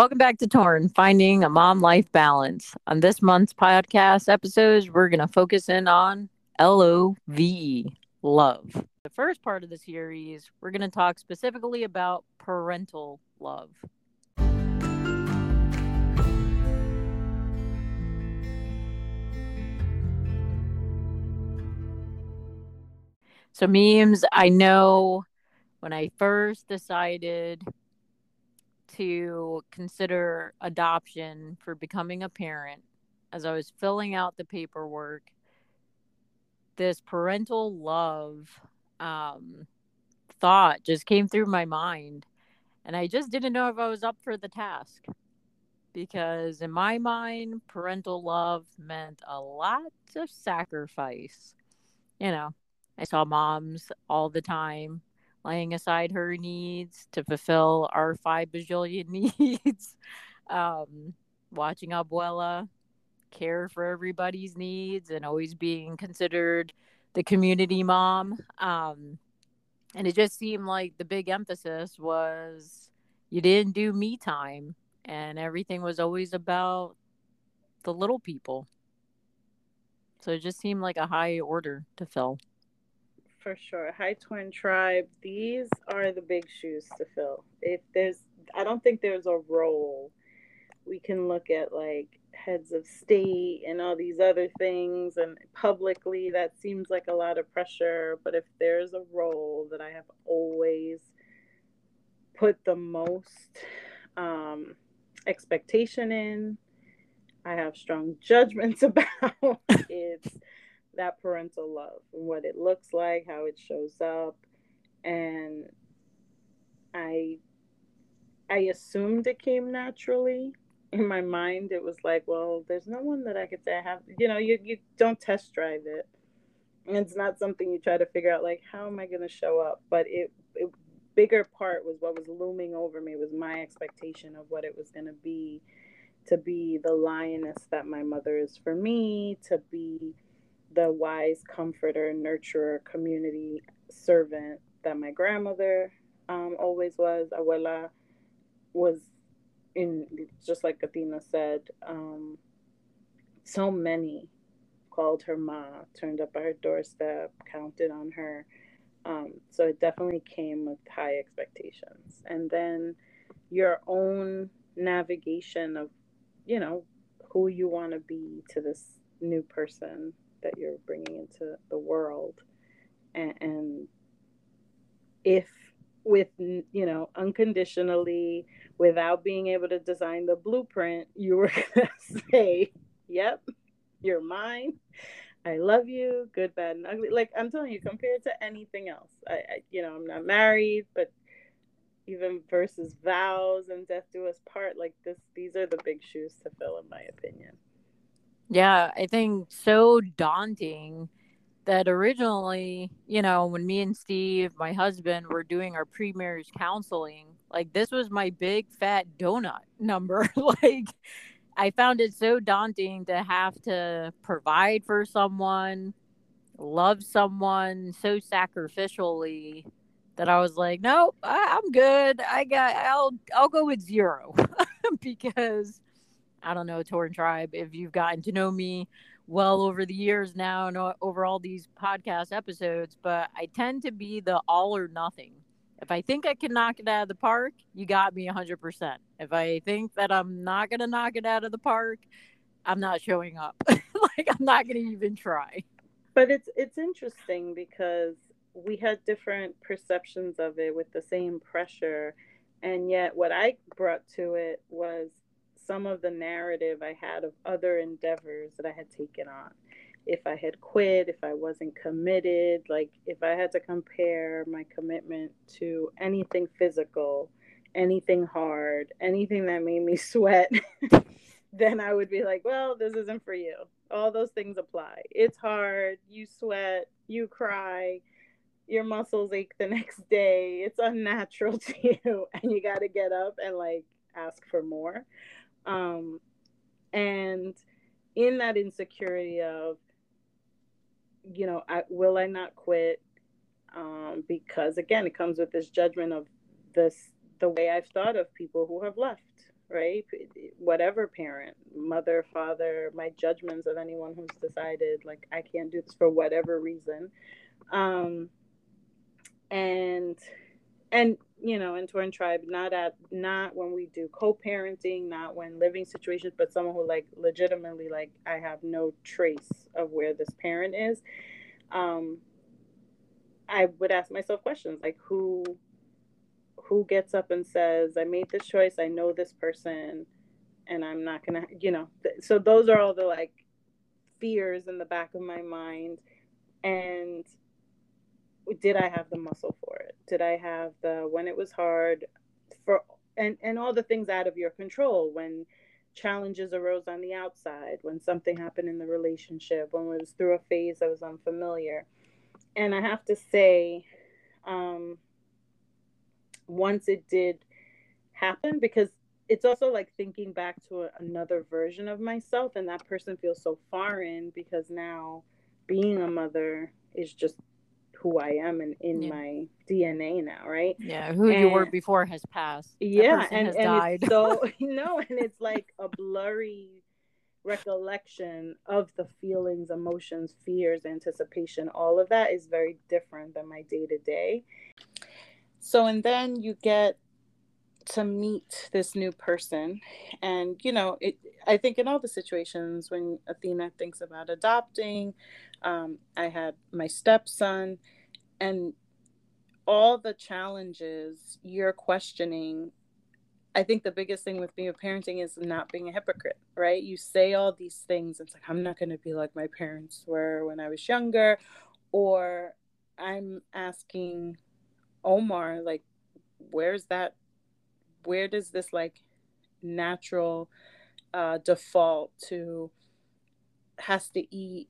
Welcome back to Torn, Finding a Mom Life Balance. On this month's podcast episodes, we're going to focus in on L O V E, love. The first part of the series, we're going to talk specifically about parental love. So, memes, I know when I first decided to consider adoption for becoming a parent, as I was filling out the paperwork, this parental love um, thought just came through my mind. And I just didn't know if I was up for the task. Because in my mind, parental love meant a lot of sacrifice. You know, I saw moms all the time laying aside her needs to fulfill our five bajillion needs, um, watching Abuela care for everybody's needs and always being considered the community mom. Um, and it just seemed like the big emphasis was you didn't do me time and everything was always about the little people. So it just seemed like a high order to fill for sure. High Torn Tribe, these are the big shoes to fill. If there's, I don't think there's a role. We can look at like heads of state and all these other things, and publicly, that seems like a lot of pressure. But if there's a role that I have always put the most um, expectation in, I have strong judgments about, it's that parental love and what it looks like, how it shows up. And I I assumed it came naturally. In my mind, it was like, well, there's no one that I could say I have. You know, you, you don't test drive it. And it's not something you try to figure out, like, how am I going to show up? But it, it, bigger part was what was looming over me was my expectation of what it was going to be to be the lioness that my mother is for me, to be the wise comforter, nurturer, community servant that my grandmother um, always was. Abuela was in, just like Athena said, um, so many called her ma, turned up at her doorstep, counted on her. Um, so it definitely came with high expectations. And then your own navigation of, you know, who you want to be to this new person that you're bringing into the world. And, and if with you know unconditionally without being able to design the blueprint you were gonna say yep you're mine. I love you good bad and ugly. Like i'm telling you compared to anything else I, I you know i'm not married but even versus vows and death do us part like this these are the big shoes to fill in my opinion yeah, I think so daunting that originally, you know, when me and Steve, my husband, were doing our pre marriage counseling, like this was my big fat donut number. like, I found it so daunting to have to provide for someone, love someone so sacrificially that I was like, no, I, I'm good. I got, I'll, I'll go with zero because I don't know, Torn Tribe, if you've gotten to know me well over the years now and over all these podcast episodes, but I tend to be the all or nothing. If I think I can knock it out of the park, you got me 100%. If I think that I'm not going to knock it out of the park, I'm not showing up. like I'm not going to even try. But it's it's interesting because we had different perceptions of it with the same pressure and yet what I brought to it was some of the narrative I had of other endeavors that I had taken on. If I had quit, if I wasn't committed, like if I had to compare my commitment to anything physical, anything hard, anything that made me sweat, then I would be like, well, this isn't for you. all those things apply. It's hard, you sweat, you cry, your muscles ache the next day. It's unnatural to you and you got to get up and like ask for more. Um and in that insecurity of you know, I will I not quit? Um because again, it comes with this judgment of this the way I've thought of people who have left right? Whatever parent, mother, father, my judgments of anyone who's decided like I can't do this for whatever reason. Um and and you know, in Torn Tribe, not at not when we do co-parenting, not when living situations, but someone who like legitimately like I have no trace of where this parent is. Um I would ask myself questions like who who gets up and says, I made this choice, I know this person, and I'm not gonna, you know. So those are all the like fears in the back of my mind. And did I have the muscle for it? Did I have the when it was hard for and and all the things out of your control when challenges arose on the outside, when something happened in the relationship, when it was through a phase that was unfamiliar. And I have to say, um, once it did happen because it's also like thinking back to a, another version of myself and that person feels so foreign because now being a mother is just who I am and in yeah. my DNA now, right? Yeah, who and, you were before has passed. Yeah, and, and died. so no, and it's like a blurry recollection of the feelings, emotions, fears, anticipation. All of that is very different than my day to day. So, and then you get to meet this new person. And, you know, it, I think in all the situations when Athena thinks about adopting, um, I had my stepson, and all the challenges you're questioning. I think the biggest thing with being a parenting is not being a hypocrite, right? You say all these things. It's like, I'm not going to be like my parents were when I was younger. Or I'm asking Omar, like, where's that? Where does this like natural uh, default to has to eat?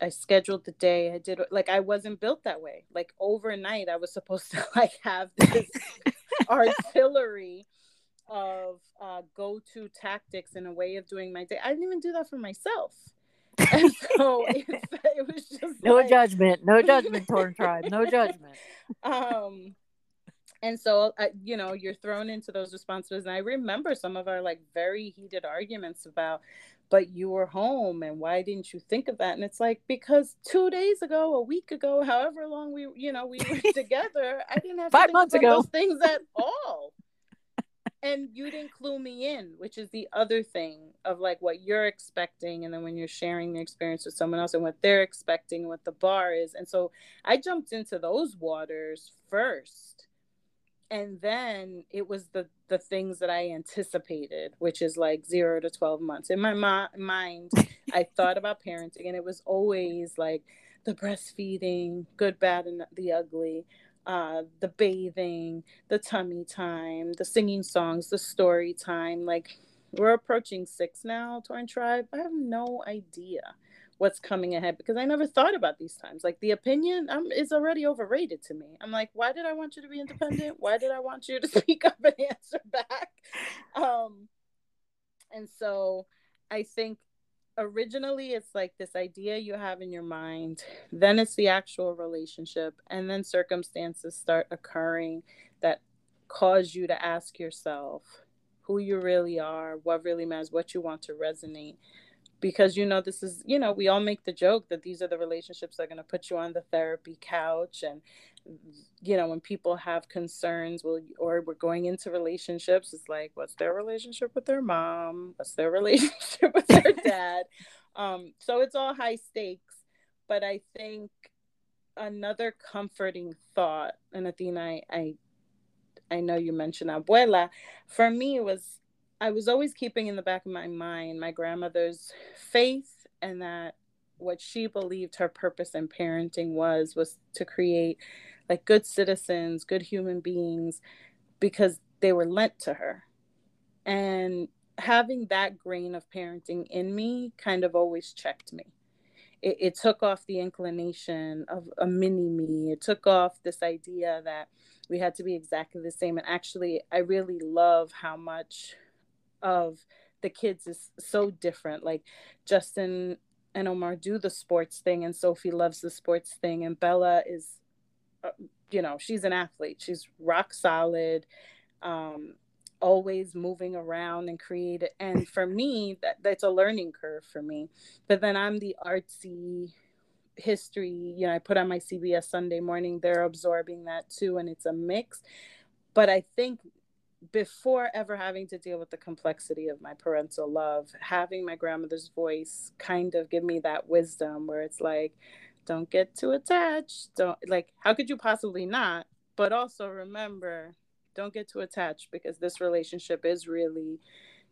I scheduled the day. I did like I wasn't built that way. Like overnight, I was supposed to like have this artillery of uh, go-to tactics and a way of doing my day. I didn't even do that for myself. And so it, it was just no like, judgment, no judgment, Torn Tribe, no judgment. Um, and so uh, you know you're thrown into those responsibilities and i remember some of our like very heated arguments about but you were home and why didn't you think of that? And it's like because two days ago a week ago however long we you know we were together i didn't have five months ago. those things at all. And you didn't clue me in which is the other thing of like what you're expecting and then when you're sharing the experience with someone else and what they're expecting what the bar is. And so i jumped into those waters first and then it was the the things that i anticipated which is like 0 to 12 months. In my mind i thought about parenting and it was always like the breastfeeding good bad and the ugly uh, the bathing the tummy time the singing songs the story time. Like we're approaching six now torn tribe. I have no idea what's coming ahead because I never thought about these times. Like the opinion um, is already overrated to me. I'm like, why did I want you to be independent? Why did I want you to speak up and answer back? Um, and so I think originally it's like this idea you have in your mind, then it's the actual relationship, and then circumstances start occurring that cause you to ask yourself who you really are, what really matters, what you want to resonate because you know this is you know we all make the joke that these are the relationships that are going to put you on the therapy couch and you know when people have concerns well or we're going into relationships it's like what's their relationship with their mom? What's their relationship with their dad? Um so it's all high stakes but i think another comforting thought and athena i i, I know you mentioned abuela for me it was I was always keeping in the back of my mind my grandmother's faith and that what she believed her purpose in parenting was was to create like good citizens, good human beings because they were lent to her. And having that grain of parenting in me kind of always checked me. It, it took off the inclination of a mini me. It took off this idea that we had to be exactly the same. And actually, I really love how much of the kids is so different. Like Justin and Omar do the sports thing, and Sophie loves the sports thing, and Bella is, uh, you know, she's an athlete. She's rock solid. Um, always moving around and create and for me that that's a learning curve for me but then i'm the artsy history you know i put on my cbs sunday morning they're absorbing that too and it's a mix but i think before ever having to deal with the complexity of my parental love having my grandmother's voice kind of give me that wisdom where it's like don't get too attached don't like how could you possibly not but also remember don't get too attached because this relationship is really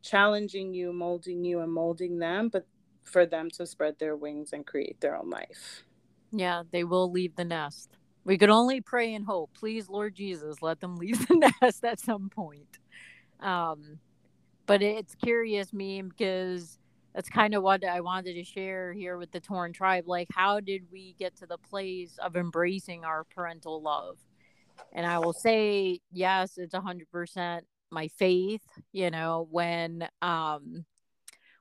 challenging you, molding you, and molding them, but for them to spread their wings and create their own life. Yeah, they will leave the nest. We could only pray and hope. Please, Lord Jesus, let them leave the nest at some point. Um, but it's curious, me, because that's kind of what I wanted to share here with the Torn Tribe. Like, how did we get to the place of embracing our parental love? and I will say, yes, it's a hundred percent my faith. You know, when um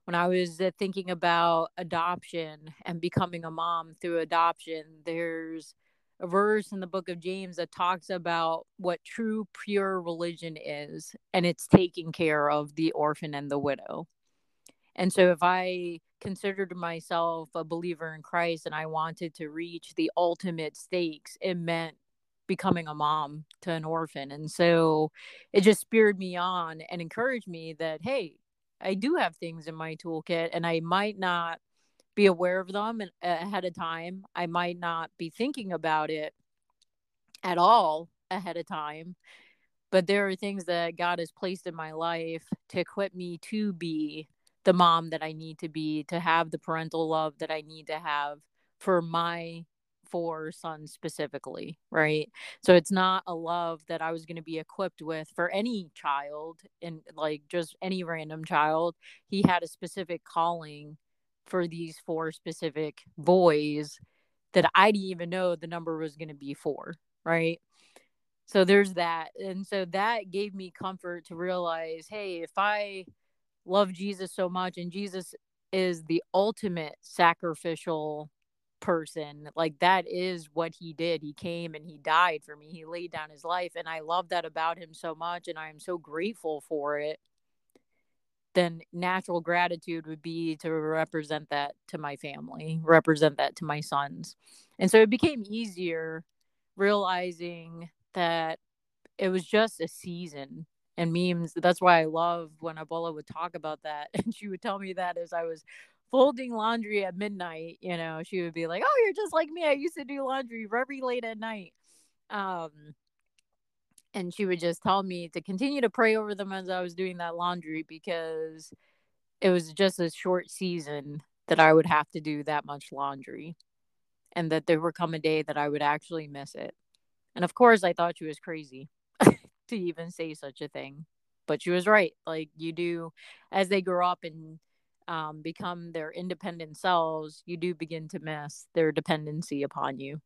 when I was uh, thinking about adoption and becoming a mom through adoption, there's verse in the book of James that talks about what true pure religion is, and it's taking care of the orphan and the widow. And so, if I considered myself a believer in Christ and I wanted to reach the ultimate stakes, it meant becoming a mom to an orphan. And so it just spurred me on and encouraged me that, hey, I do have things in my toolkit and I might not be aware of them ahead of time. I might not be thinking about it at all ahead of time. But there are things that God has placed in my life to equip me to be the mom that I need to be, to have the parental love that I need to have for my four sons specifically, right? So it's not a love that I was going to be equipped with for any child and like just any random child. He had a specific calling for these four specific boys that I didn't even know the number was going to be four, right? So there's that. And so that gave me comfort to realize, hey, if I love Jesus so much and Jesus is the ultimate sacrificial person like that is what he did he came and he died for me he laid down his life and i love that about him so much and i'm so grateful for it then natural gratitude would be to represent that to my family represent that to my sons and so it became easier realizing that it was just a season and memes that's why i love when abuela would talk about that and she would tell me that as i was folding laundry at midnight, you know, she would be like, "Oh, you're just like me. I used to do laundry very late at night." Um and she would just tell me to continue to pray over them as I was doing that laundry because it was just a short season that I would have to do that much laundry and that there would come a day that I would actually miss it. And of course, I thought she was crazy to even say such a thing. But she was right. Like you do as they grow up and um, become their independent selves, you do begin to miss their dependency upon you.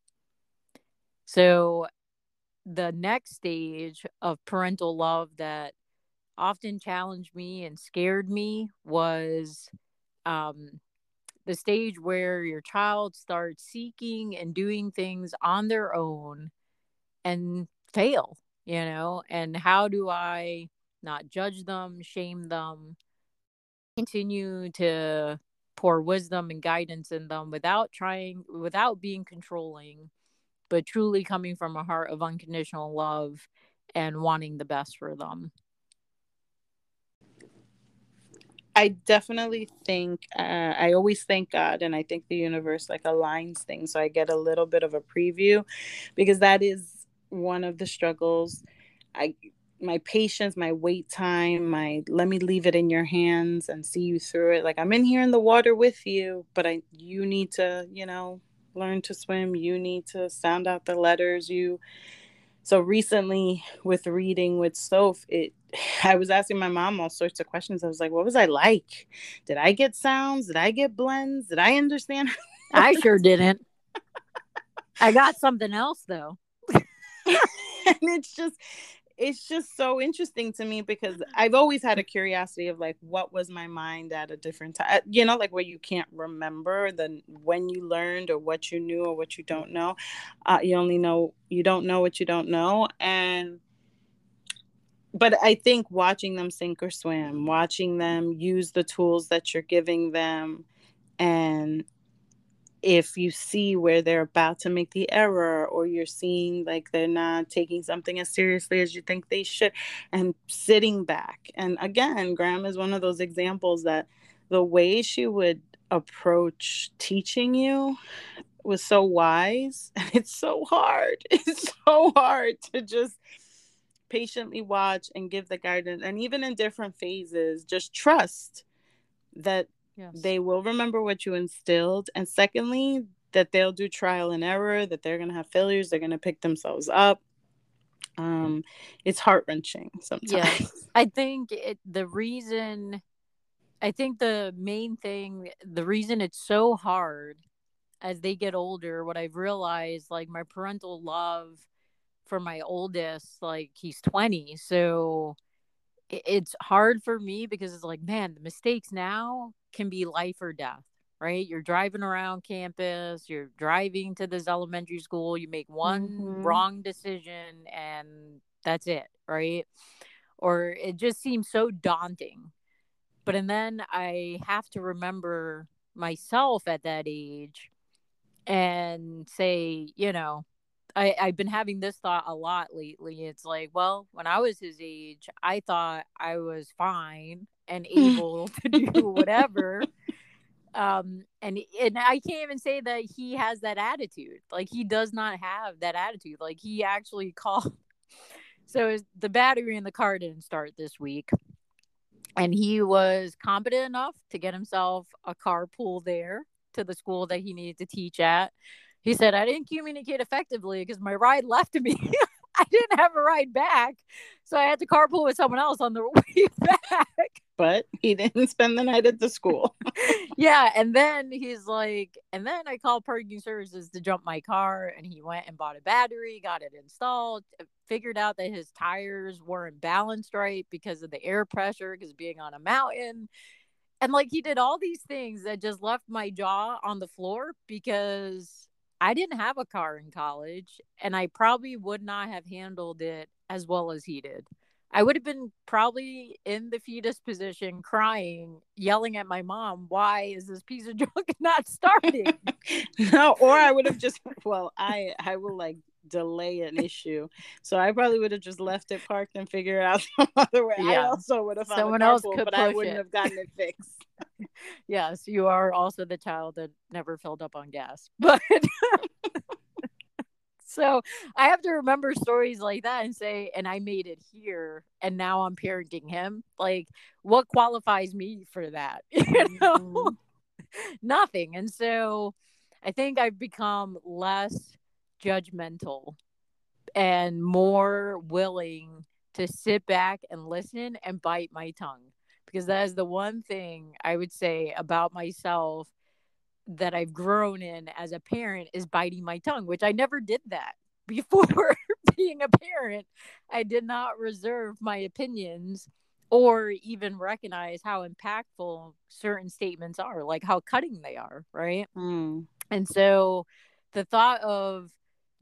So, the next stage of parental love that often challenged me and scared me was um, the stage where your child starts seeking and doing things on their own and fail, you know? And how do I not judge them, shame them, continue to pour wisdom and guidance in them without trying without being controlling but truly coming from a heart of unconditional love and wanting the best for them I definitely think uh, I always thank God and I think the universe like aligns things so I get a little bit of a preview because that is one of the struggles I my patience, my wait time, my let me leave it in your hands and see you through it. Like I'm in here in the water with you, but I you need to, you know, learn to swim. You need to sound out the letters. You so recently with reading with Soph, it I was asking my mom all sorts of questions. I was like, what was I like? Did I get sounds? Did I get blends? Did I understand? I sure didn't. I got something else though. and it's just it's just so interesting to me because I've always had a curiosity of like what was my mind at a different time, you know, like where you can't remember the when you learned or what you knew or what you don't know. Uh, you only know you don't know what you don't know, and but I think watching them sink or swim, watching them use the tools that you're giving them, and if you see where they're about to make the error or you're seeing like they're not taking something as seriously as you think they should and sitting back. And again graham is one of those examples that the way she would approach teaching you was so wise and it's so hard. It's so hard to just patiently watch and give the guidance and even in different phases just trust that Yes. They will remember what you instilled. And secondly, that they'll do trial and error, that they're going to have failures, they're going to pick themselves up. Um, it's heart wrenching sometimes. Yeah. I think it, the reason, I think the main thing, the reason it's so hard as they get older, what I've realized, like my parental love for my oldest, like he's 20. So it's hard for me because it's like, man, the mistakes now can be life or death, right? You're driving around campus, you're driving to this elementary school, you make one mm-hmm. wrong decision and that's it, right? Or it just seems so daunting. But and then I have to remember myself at that age and say, you know, I, I've been having this thought a lot lately. It's like, well, when I was his age, I thought I was fine and able to do whatever. Um, and and I can't even say that he has that attitude. Like he does not have that attitude. Like he actually called. So the battery in the car didn't start this week, and he was competent enough to get himself a carpool there to the school that he needed to teach at. He said, I didn't communicate effectively because my ride left me. I didn't have a ride back. So I had to carpool with someone else on the way back. But he didn't spend the night at the school. yeah. And then he's like, and then I called parking services to jump my car. And he went and bought a battery, got it installed, uh, figured out that his tires weren't balanced right because of the air pressure, because being on a mountain. And like he did all these things that just left my jaw on the floor because I didn't have a car in college and I probably would not have handled it as well as he did. I would have been probably in the fetus position crying, yelling at my mom, why is this piece of junk not starting? no, or I would have just well, I I will like delay an issue. So I probably would have just left it parked and figured out some other way. Yeah. I also would have found someone else could but I wouldn't it. have gotten it fixed. yes, you are also the child that never filled up on gas. But so I have to remember stories like that and say, and I made it here, and now I'm parenting him. Like, what qualifies me for that? You know, mm-hmm. nothing. And so I think I've become less judgmental and more willing to sit back and listen and bite my tongue because that is the one thing I would say about myself that I've grown in as a parent is biting my tongue, which I never did that before being a parent. I did not reserve my opinions or even recognize how impactful certain statements are, like how cutting they are, right? Mm. And so the thought of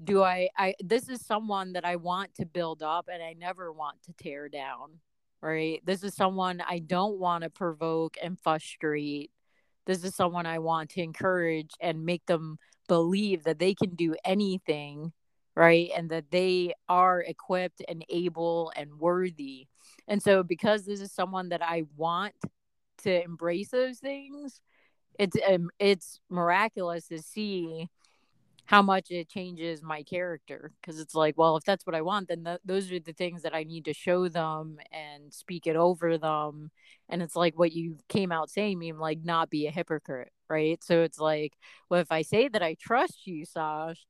do I I this is someone that I want to build up and I never want to tear down, right? This is someone I don't want to provoke and frustrate. This is someone I want to encourage and make them believe that they can do anything, right? And that they are equipped and able and worthy. And so because this is someone that I want to embrace those things, it's um, it's miraculous to see how much it changes my character because it's like well if that's what i want then th- those are the things that i need to show them and speak it over them and it's like what you came out saying me like not be a hypocrite right so it's like well if i say that i trust you sash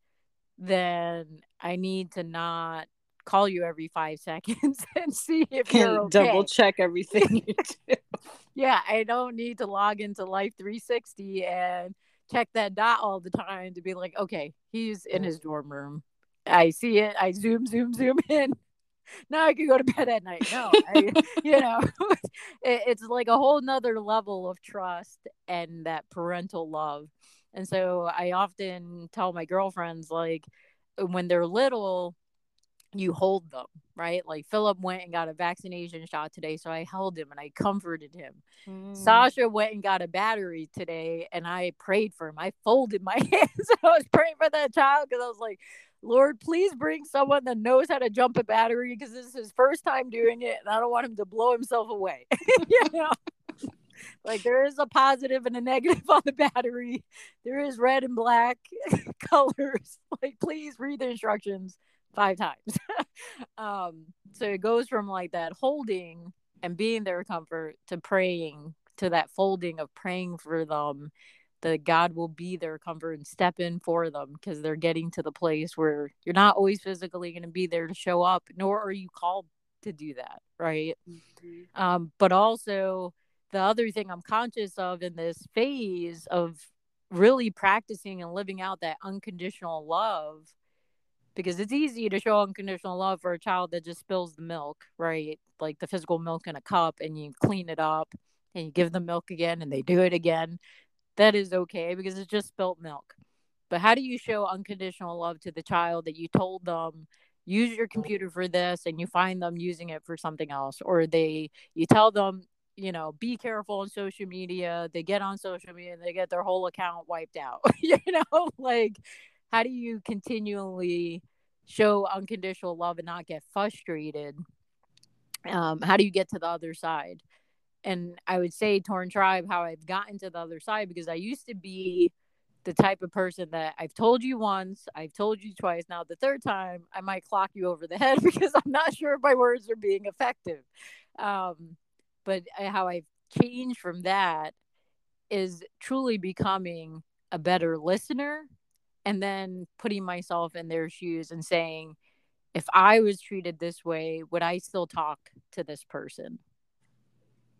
then i need to not call you every five seconds and see if you're okay. double check everything you do. yeah, I don't need to log into Life 360 and check that dot all the time to be like, okay, he's in his dorm room. I see it. I zoom, zoom, zoom in. Now I can go to bed at night. No, I, you know, it, it's like a whole nother level of trust and that parental love. And so I often tell my girlfriends, like, when they're little, you hold them, right? Like Philip went and got a vaccination shot today, so I held him and I comforted him. Mm. Sasha went and got a battery today, and I prayed for him. I folded my hands. I was praying for that child because I was like, Lord, please bring someone that knows how to jump a battery because this is his first time doing it, and I don't want him to blow himself away. you know. like there is a positive and a negative on the battery. There is red and black colors. Like please read the instructions five times. um, so it goes from like that holding and being their comfort to praying to that folding of praying for them that God will be their comfort and step in for them because they're getting to the place where you're not always physically going to be there to show up, nor are you called to do that, right? Mm-hmm. Um, but also, the other thing I'm conscious of in this phase of really practicing and living out that unconditional love because it's easy to show unconditional love for a child that just spills the milk, right? Like the physical milk in a cup and you clean it up and you give them milk again and they do it again. That is okay because it's just spilt milk. But how do you show unconditional love to the child that you told them use your computer for this and you find them using it for something else or they you tell them you know be careful on social media they get on social media and they get their whole account wiped out you know like how do you continually show unconditional love and not get frustrated? Um, how do you get to the other side? And i would say torn tribe how i've gotten to the other side because i used to be the type of person that i've told you once i've told you twice now the third time i might clock you over the head because i'm not sure if my words are being effective. Um, but how i've changed from that is truly becoming a better listener and then putting myself in their shoes and saying if i was treated this way would i still talk to this person?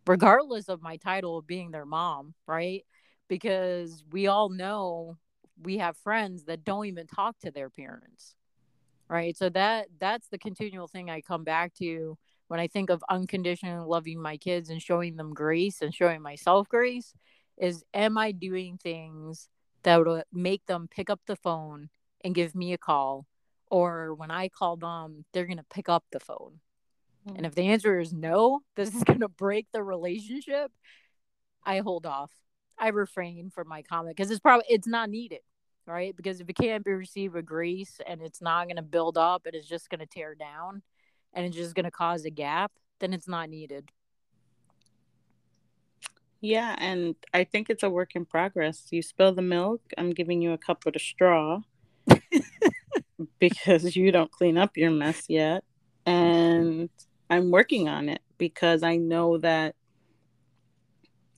Regardless of my title of being their mom right? Because we all know we have friends that don't even talk to their parents right? So that that's the continual thing i come back to when i think of unconditionally loving my kids and showing them grace and showing myself grace is am i doing things that would make them pick up the phone and give me a call or when i call them they're going to pick up the phone. Mm-hmm. and if the answer is no this is going to break the relationship i hold off. I refrain from my comment because it's probably it's not needed right? Because if it can't be received with grace and it's not going to build up and it's just going to tear down and it's just going to cause a gap then it's not needed yeah, and I think it's a work in progress. You spill the milk, I'm giving you a cup with a straw because you don't clean up your mess yet. And I'm working on it because I know that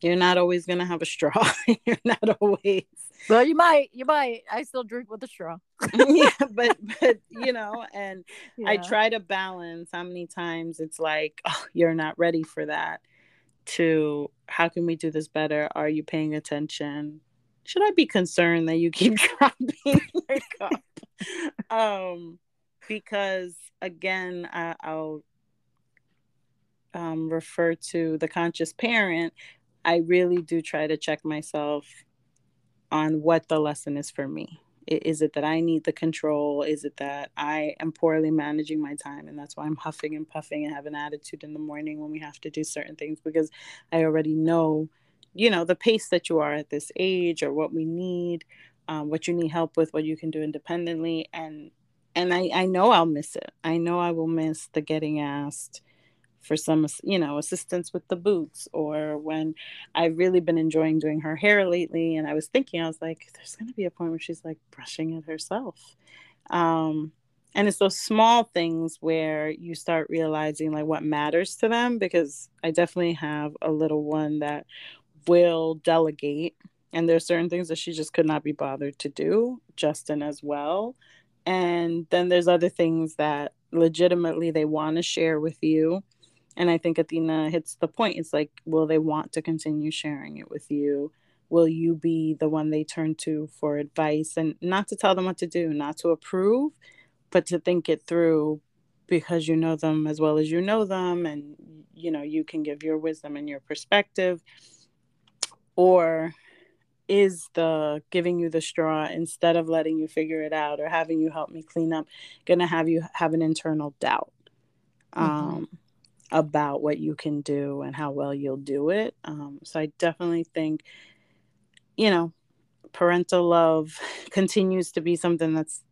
you're not always going to have a straw. you're not always. Well, you might, you might. I still drink with a straw. yeah, but but you know, and yeah. I try to balance how many times it's like, oh, you're not ready for that to how can we do this better? Are you paying attention? Should I be concerned that you keep dropping your cup? um, because again, I, will um, refer to the conscious parent. I really do try to check myself on what the lesson is for me. Is it that I need the control? Is it that I am poorly managing my time? And that's why I'm huffing and puffing and have an attitude in the morning when we have to do certain things because I already know, you know, the pace that you are at this age or what we need, um, what you need help with, what you can do independently. And and I, I know I'll miss it. I know I will miss the getting asked for some you know assistance with the boots or when i've really been enjoying doing her hair lately and i was thinking i was like there's going to be a point where she's like brushing it herself. Um, and it's those small things where you start realizing like what matters to them because i definitely have a little one that will delegate and there's certain things that she just could not be bothered to do justin as well. And then there's other things that legitimately they want to share with you and i think athena hits the point. It's like will they want to continue sharing it with you? Will you be the one they turn to for advice? And not to tell them what to do not to approve but to think it through because you know them as well as you know them and you know you can give your wisdom and your perspective. Or is the giving you the straw instead of letting you figure it out or having you help me clean up gonna have you have an internal doubt? Mm-hmm. um, about what you can do and how well you'll do it um, so i definitely think you know parental love continues to be something that's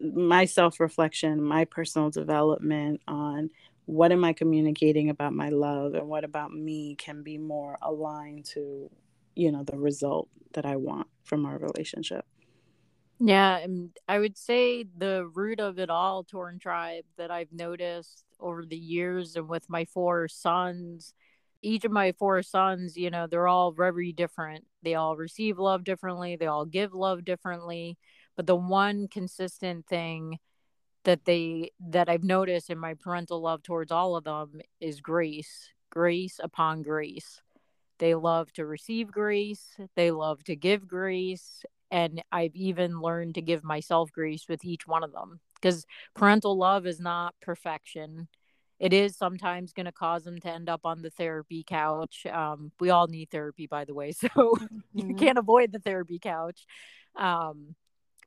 my self reflection, my personal development on what am I communicating about my love and what about me can be more aligned to, you know, the result that I want from our relationship. Yeah, and I would say the root of it all, Torn Tribe, that I've noticed over the years and with my four sons, each of my four sons, you know, they're all very different. They all receive love differently, they all give love differently but the one consistent thing that they that I've noticed in my parental love towards all of them is grace, grace upon grace. They love to receive grace, they love to give grace, and I've even learned to give myself grace with each one of them because parental love is not perfection. It is sometimes going to cause them to end up on the therapy couch. Um, we all need therapy, by the way, so mm-hmm. you can't avoid the therapy couch. Um,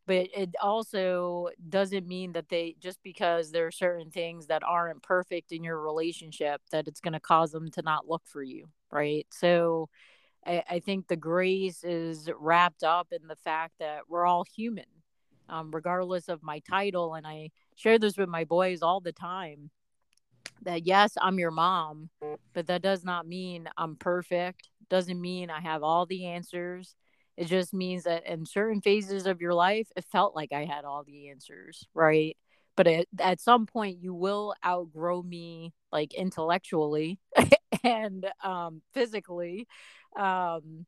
but it also doesn't mean that they just because there are certain things that aren't perfect in your relationship that it's going to cause them to not look for you right so I, I, think the grace is wrapped up in the fact that we're all human um, regardless of my title and i share this with my boys all the time that yes i'm your mom but that does not mean i'm perfect doesn't mean i have all the answers it just means that in certain phases of your life, it felt like I had all the answers, right? But it, at some point, you will outgrow me, like intellectually and um, physically, um,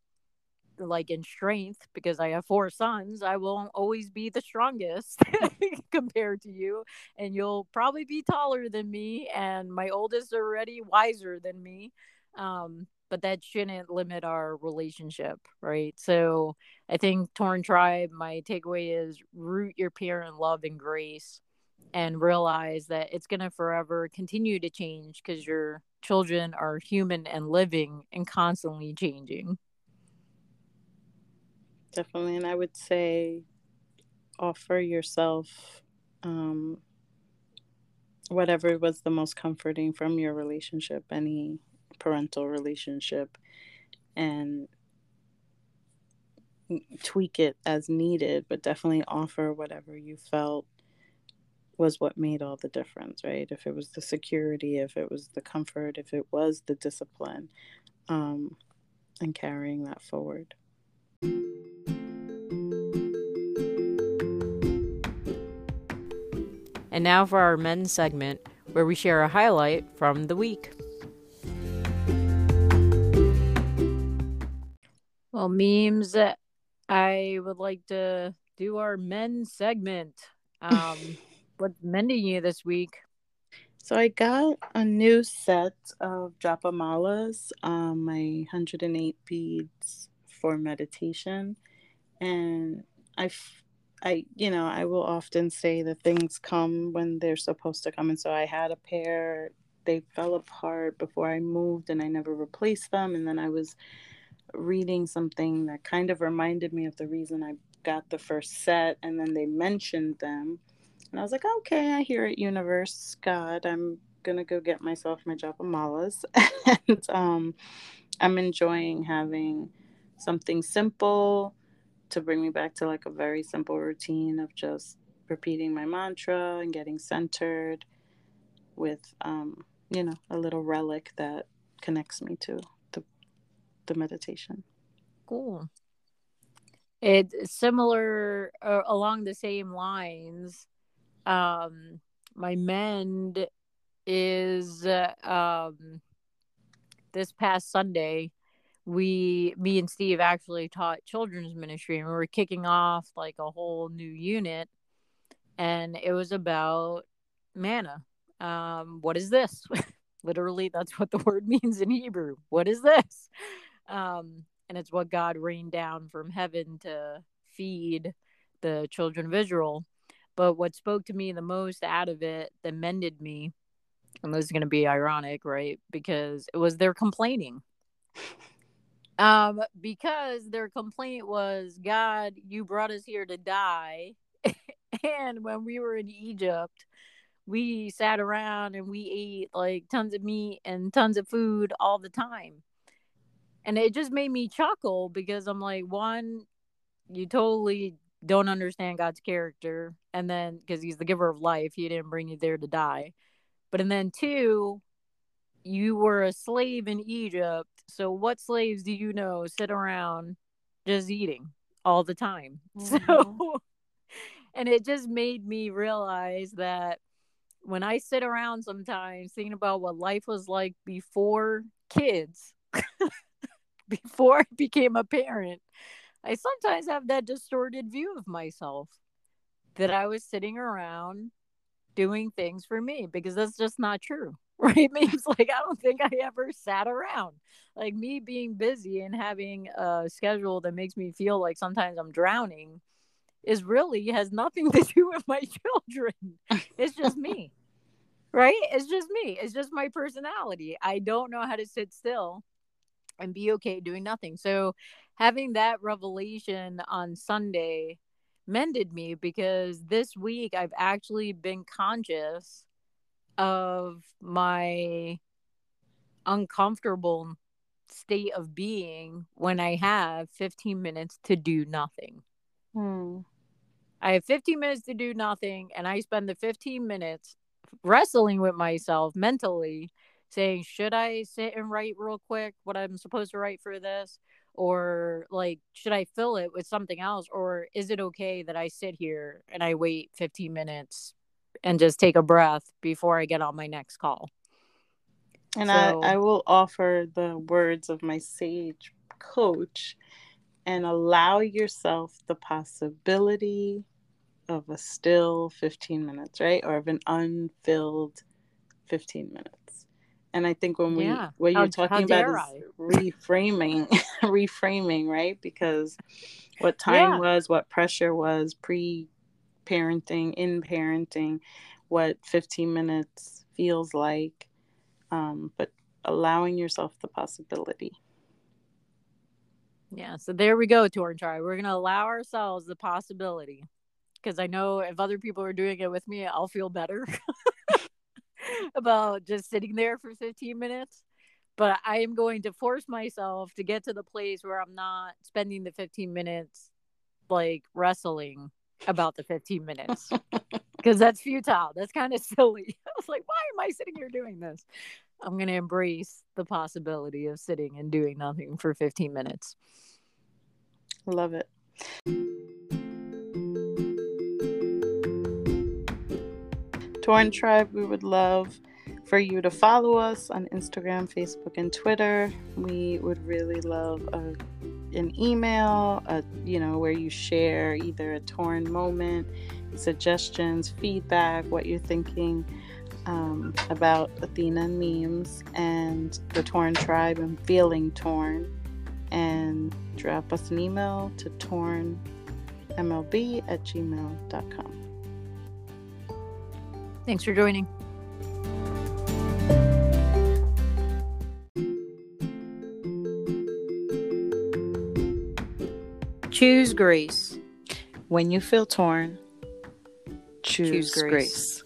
like in strength, because I have four sons. I will always be the strongest compared to you, and you'll probably be taller than me. And my oldest already wiser than me. Um, but that shouldn't limit our relationship, right? So I think Torn Tribe, my takeaway is root your parent love and grace and realize that it's going to forever continue to change because your children are human and living and constantly changing. Definitely. And I would say offer yourself um, whatever was the most comforting from your relationship, any parental relationship and tweak it as needed, but definitely offer whatever you felt was what made all the difference, right? If it was the security, if it was the comfort, if it was the discipline, um, and carrying that forward. And now for our men's segment, where we share a highlight from the week. Well, memes, I would like to do our mend segment. Um, what's mending you this week? So I got a new set of Japamalas, um, my 108 beads for meditation, and I, I, you know, I will often say that things come when they're supposed to come, and so I had a pair. They fell apart before I moved, and I never replaced them, and then I was reading something that kind of reminded me of the reason I got the first set, and then they mentioned them. And I was like, okay, I hear it, universe, God, I'm gonna go get myself my Japamalas. and um, I'm enjoying having something simple to bring me back to like a very simple routine of just repeating my mantra and getting centered with, um, you know, a little relic that connects me to the meditation. Cool. It's similar uh, along the same lines. Um, my mend is uh, um, this past Sunday. We, me and Steve, actually taught children's ministry, and we were kicking off like a whole new unit. and it was about manna. Um, what is this? Literally, that's what the word means in Hebrew. What is this? Um, and it's what God rained down from heaven to feed the children of Israel. But what spoke to me the most out of it that mended me, and this is going to be ironic, right? Because it was their complaining. Um, because their complaint was, God, you brought us here to die. and when we were in Egypt, we sat around and we ate like tons of meat and tons of food all the time. And it just made me chuckle because I'm like, one, you totally don't understand God's character. And then, because he's the giver of life, he didn't bring you there to die. But, and then two, you were a slave in Egypt. So, what slaves do you know sit around just eating all the time? Mm-hmm. So, and it just made me realize that when I sit around sometimes thinking about what life was like before kids, before I became a parent, I sometimes have that distorted view of myself that I was sitting around doing things for me because that's just not true. Right? Means like I don't think I ever sat around. Like me being busy and having a schedule that makes me feel like sometimes I'm drowning is really has nothing to do with my children. It's just me. right? It's just me. It's just my personality. I don't know how to sit still and be okay doing nothing. So having that revelation on Sunday mended me because this week I've actually been conscious of my uncomfortable state of being when I have 15 minutes to do nothing. Hmm. I have 15 minutes to do nothing, and I spend the 15 minutes wrestling with myself mentally, saying, Should I sit and write real quick what I'm supposed to write for this? Or like, should I fill it with something else? Or is it okay that I sit here and I wait 15 minutes and just take a breath before I get on my next call? And so, I, I will offer the words of my sage coach and allow yourself the possibility of a still 15 minutes, right? Or of an unfilled 15 minutes. And I think when we yeah. what you're how, talking how about I? is reframing, reframing, right? Because what time yeah. was, what pressure was pre parenting, in parenting, what 15 minutes feels like, um, but allowing yourself the possibility. Yeah, so there we go, Torn Tribe. We're gonna allow ourselves the possibility because I know if other people are doing it with me, I'll feel better about just sitting there for 15 minutes. But I am going to force myself to get to the place where I'm not spending the 15 minutes like wrestling about the 15 minutes because that's futile. That's kind of silly. I was like, why am I sitting here doing this? I'm going to embrace the possibility of sitting and doing nothing for 15 minutes. Love it. Torn Tribe, we would love for you to follow us on Instagram, Facebook, and Twitter. We would really love a, an email, a, you know, where you share either a torn moment, suggestions, feedback, what you're thinking um, about Athena and memes and the Torn Tribe and feeling torn. And drop us an email to tornmlb at gmail.com. Thanks for joining. Choose grace. When you feel torn, choose, choose grace. grace.